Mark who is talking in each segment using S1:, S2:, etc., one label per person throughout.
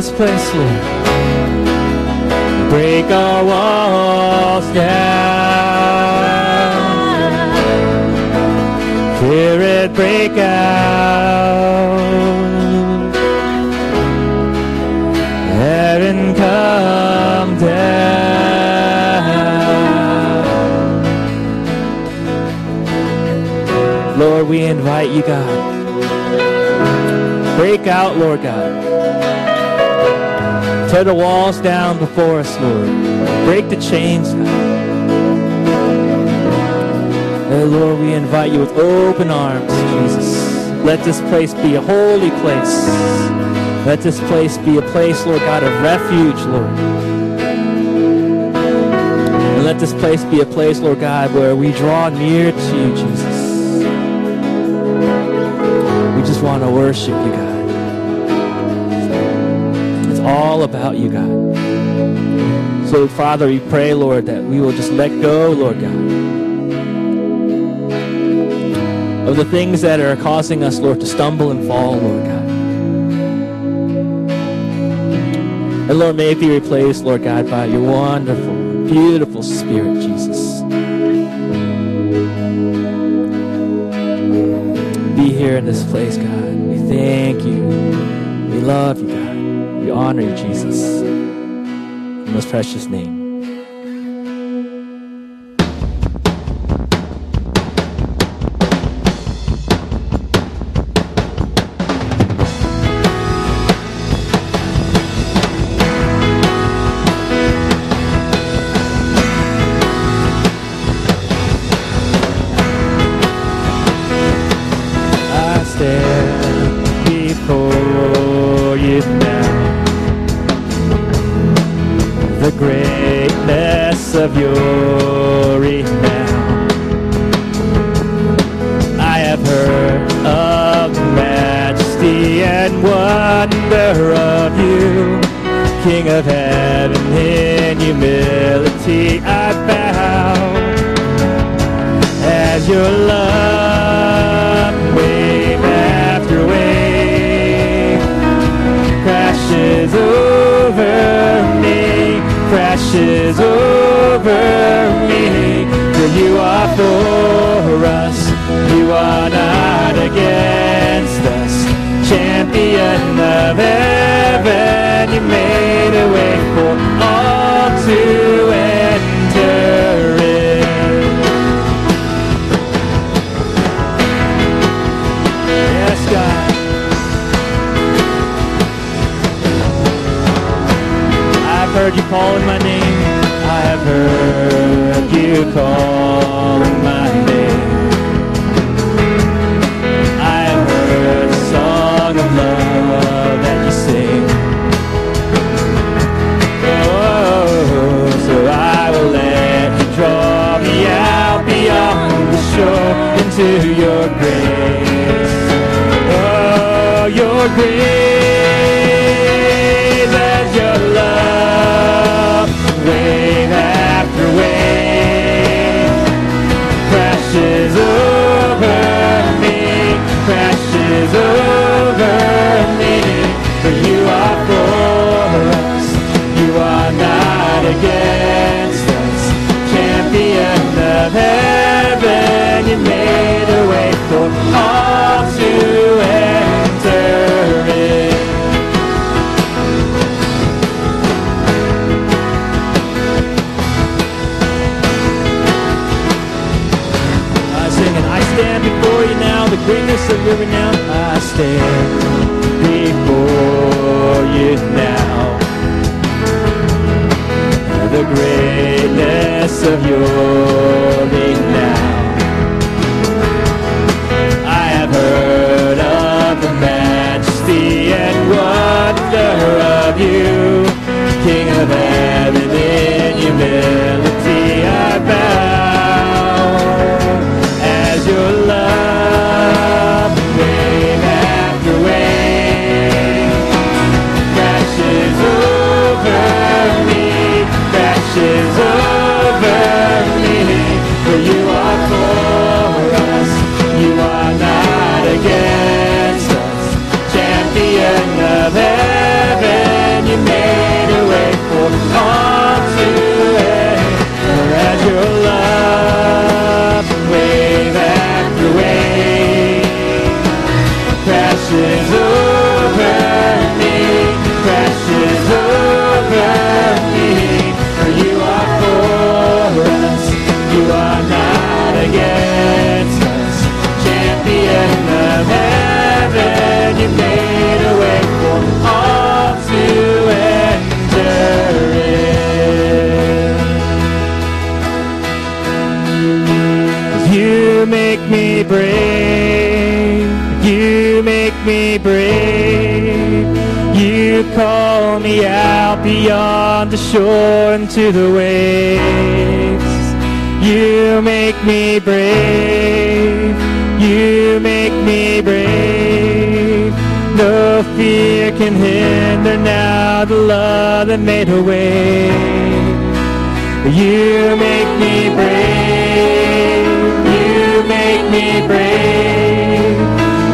S1: this place, Lord. Break our walls down. Spirit, break out. Heaven come down. Lord, we invite you, God. Break out, Lord God. Tear the walls down before us, Lord. Break the chains, God. Oh, Lord, we invite you with open arms, Jesus. Let this place be a holy place. Let this place be a place, Lord God, of refuge, Lord. And let this place be a place, Lord God, where we draw near to you, Jesus. We just want to worship you, God. All about you, God. So, Father, we pray, Lord, that we will just let go, Lord God, of the things that are causing us, Lord, to stumble and fall, Lord God. And Lord, may it be replaced, Lord God, by your wonderful, beautiful Spirit, Jesus. Be here in this place, God. We thank you. We love you, God. We honor you, Jesus. In most precious name. Of your renown. I have heard of the majesty and wonder of you, King of heaven. In humility I bow as your love crashes over me. For you are for us, you are not against us. Champion of heaven, you made a way for all to I've heard you calling my name. I have heard you calling my name. I have heard a song of love that you sing. Oh, so I will let you draw me out beyond the shore into your grace. Oh, your grace stand before you now. The greatness of your renown. I have heard of the majesty and wonder of you, King of heaven. Make me brave. You make me brave. You call me out beyond the shore into the waves. You make me brave. You make me brave. No fear can hinder now the love that made a way. You make me brave. You make me brave.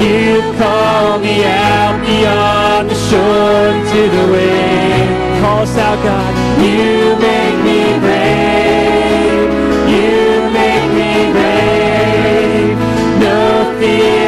S1: You call me out beyond the shore to the wave. Call us out, God. You make me brave. You make me brave. No fear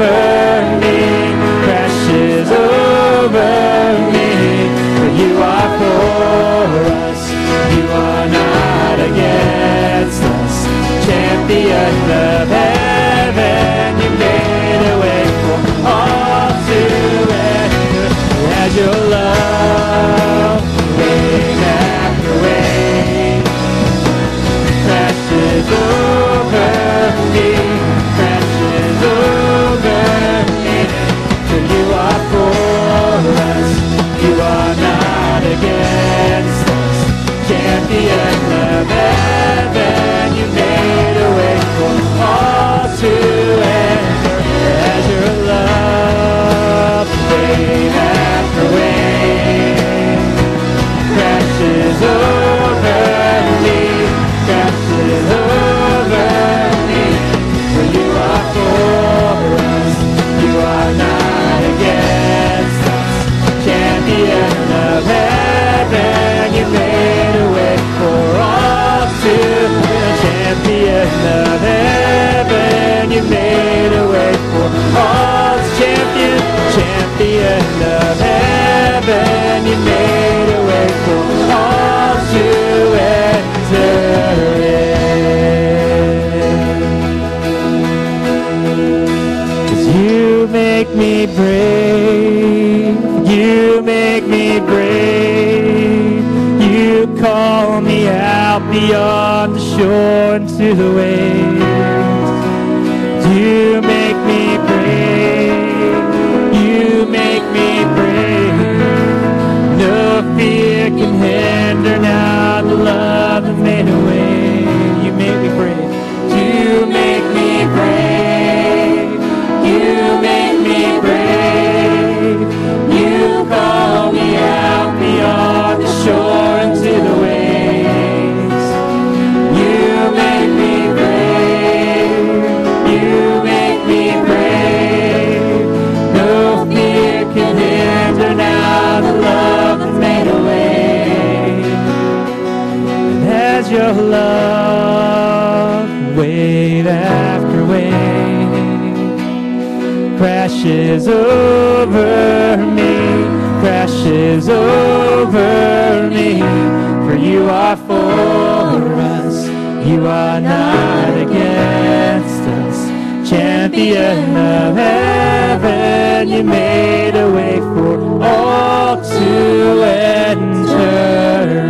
S1: forever. out beyond the shore into the waves. crashes over me, crashes over me. For you are for us, you are not against us. Champion of heaven, you made a way for all to enter.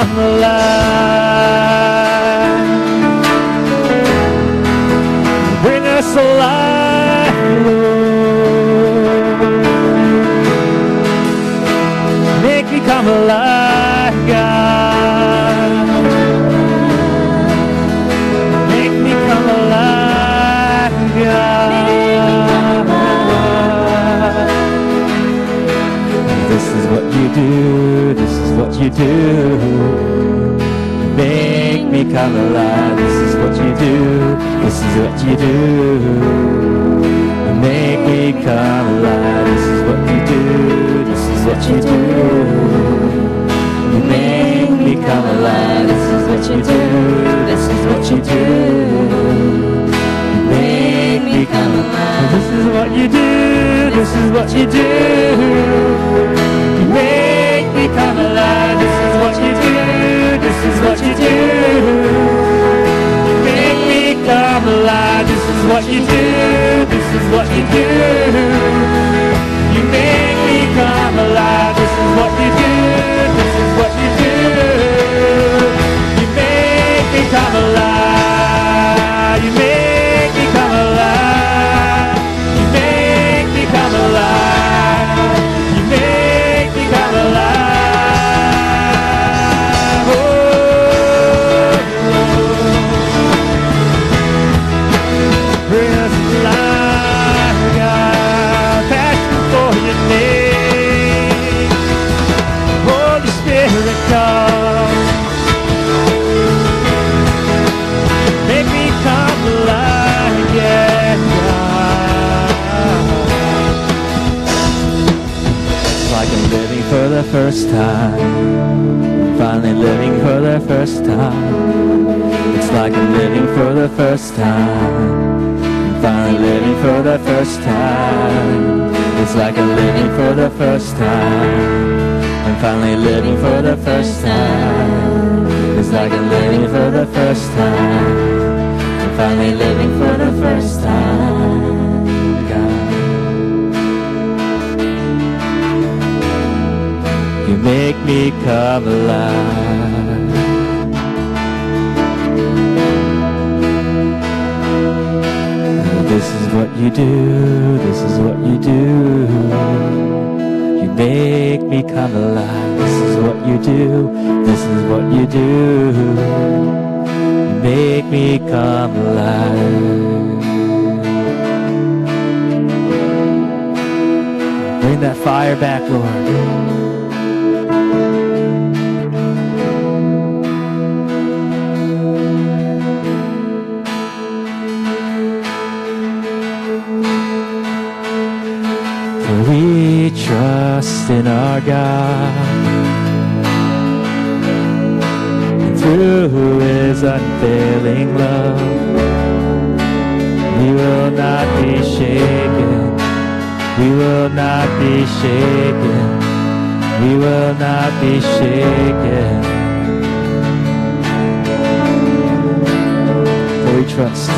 S1: Come alive. Make me come alive, this is what you do, this is what you do. You make me come alive, this is what you do, this is what you do. You make me come alive, this is what you do, this is what you do. Come alive, this is what you do, this is what you do. You make me come alive, this is what you do, this is what you do. You make me come alive, finally living for the first time. It's like I'm living for the first time. I'm finally living for the first time. God. You make me come alive. This is what you do, this is what you do. You make me come alive. This is what you do, this is what you do. You make me come alive. Bring that fire back, Lord. Trust in our God. And through his unfailing love, we will not be shaken. We will not be shaken. We will not be shaken. For we trust,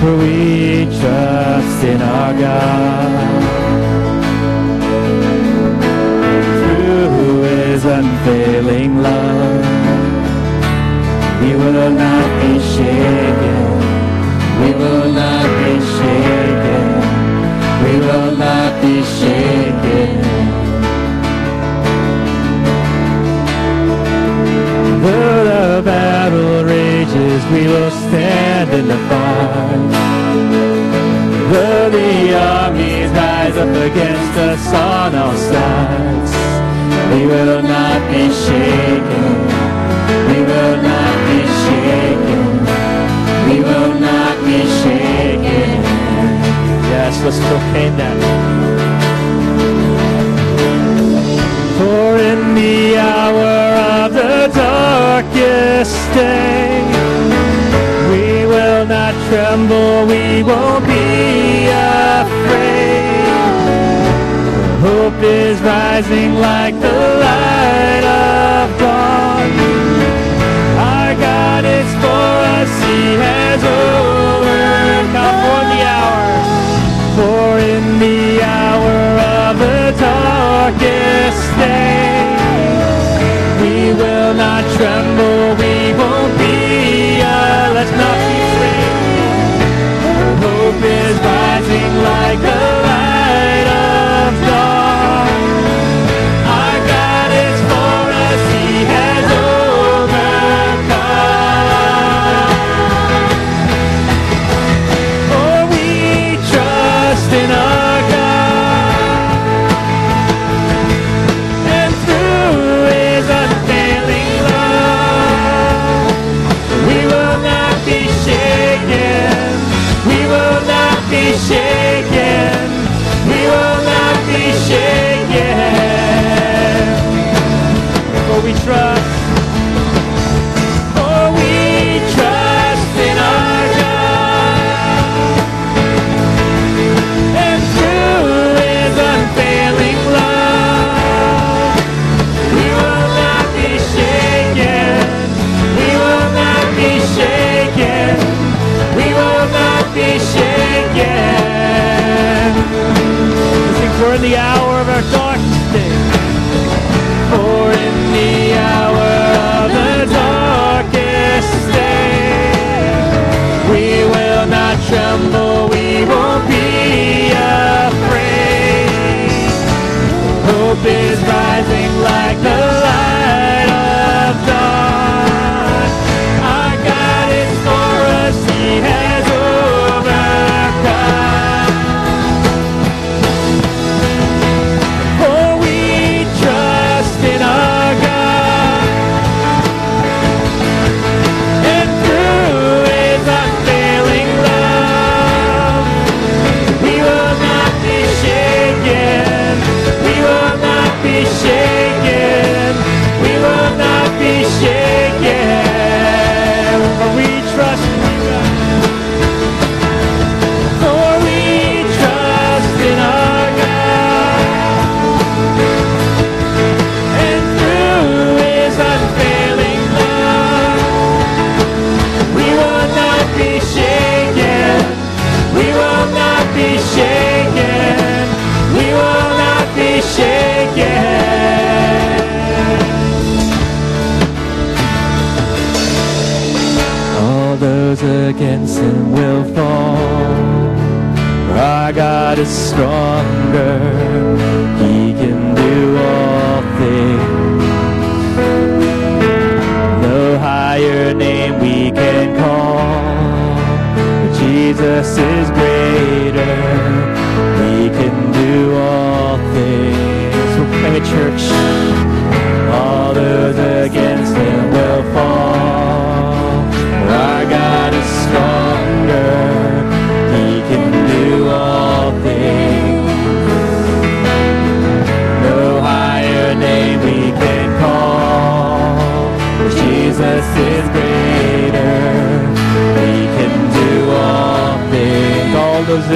S1: for we trust in our God. Unfailing love, we will not be shaken. We will not be shaken. We will not be shaken. Though the battle rages, we will stand in the fight. Though the armies rise up against us on all sides, we will not be shaken. We will not be shaken. We will not be shaken. Yes, let's proclaim that. For in the hour of the darkest day, we will not tremble, we won't be afraid. Hope is rising like the light of dawn. Our God is for us, He has overcome for the hour. For in the hour of the darkest day, we will not tremble, we won't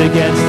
S1: against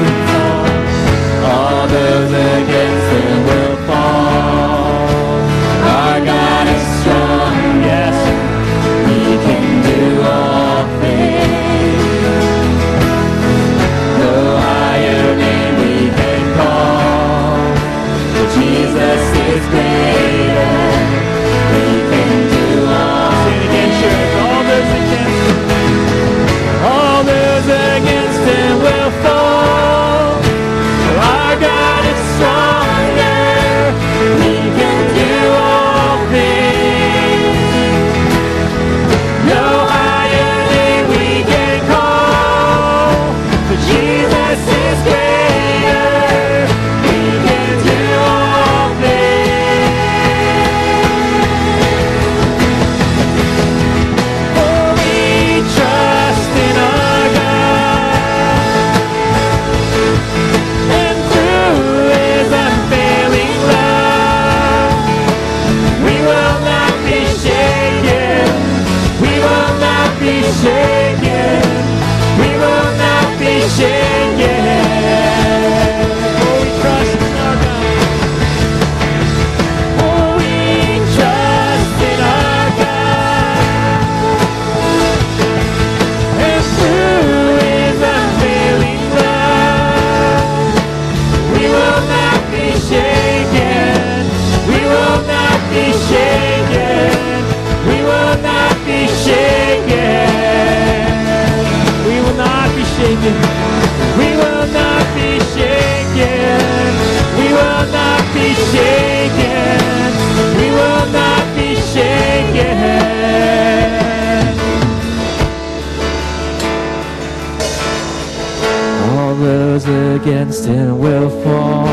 S1: him will fall.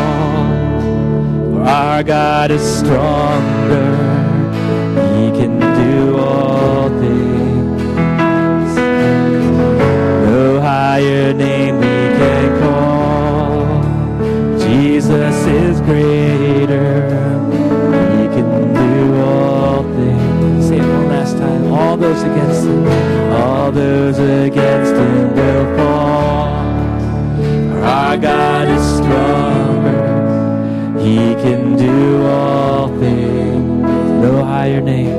S1: For our God is stronger. He can do all things. No higher name we can call. Jesus is greater. He can do all things. Say one last time. All those against him, all those against him will fall. Our God is stronger. He can do all things. No higher name,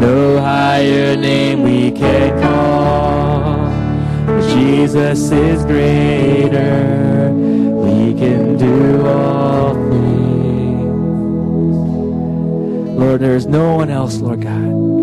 S1: no higher name we can call. Jesus is greater. We can do all things. Lord, there is no one else, Lord God.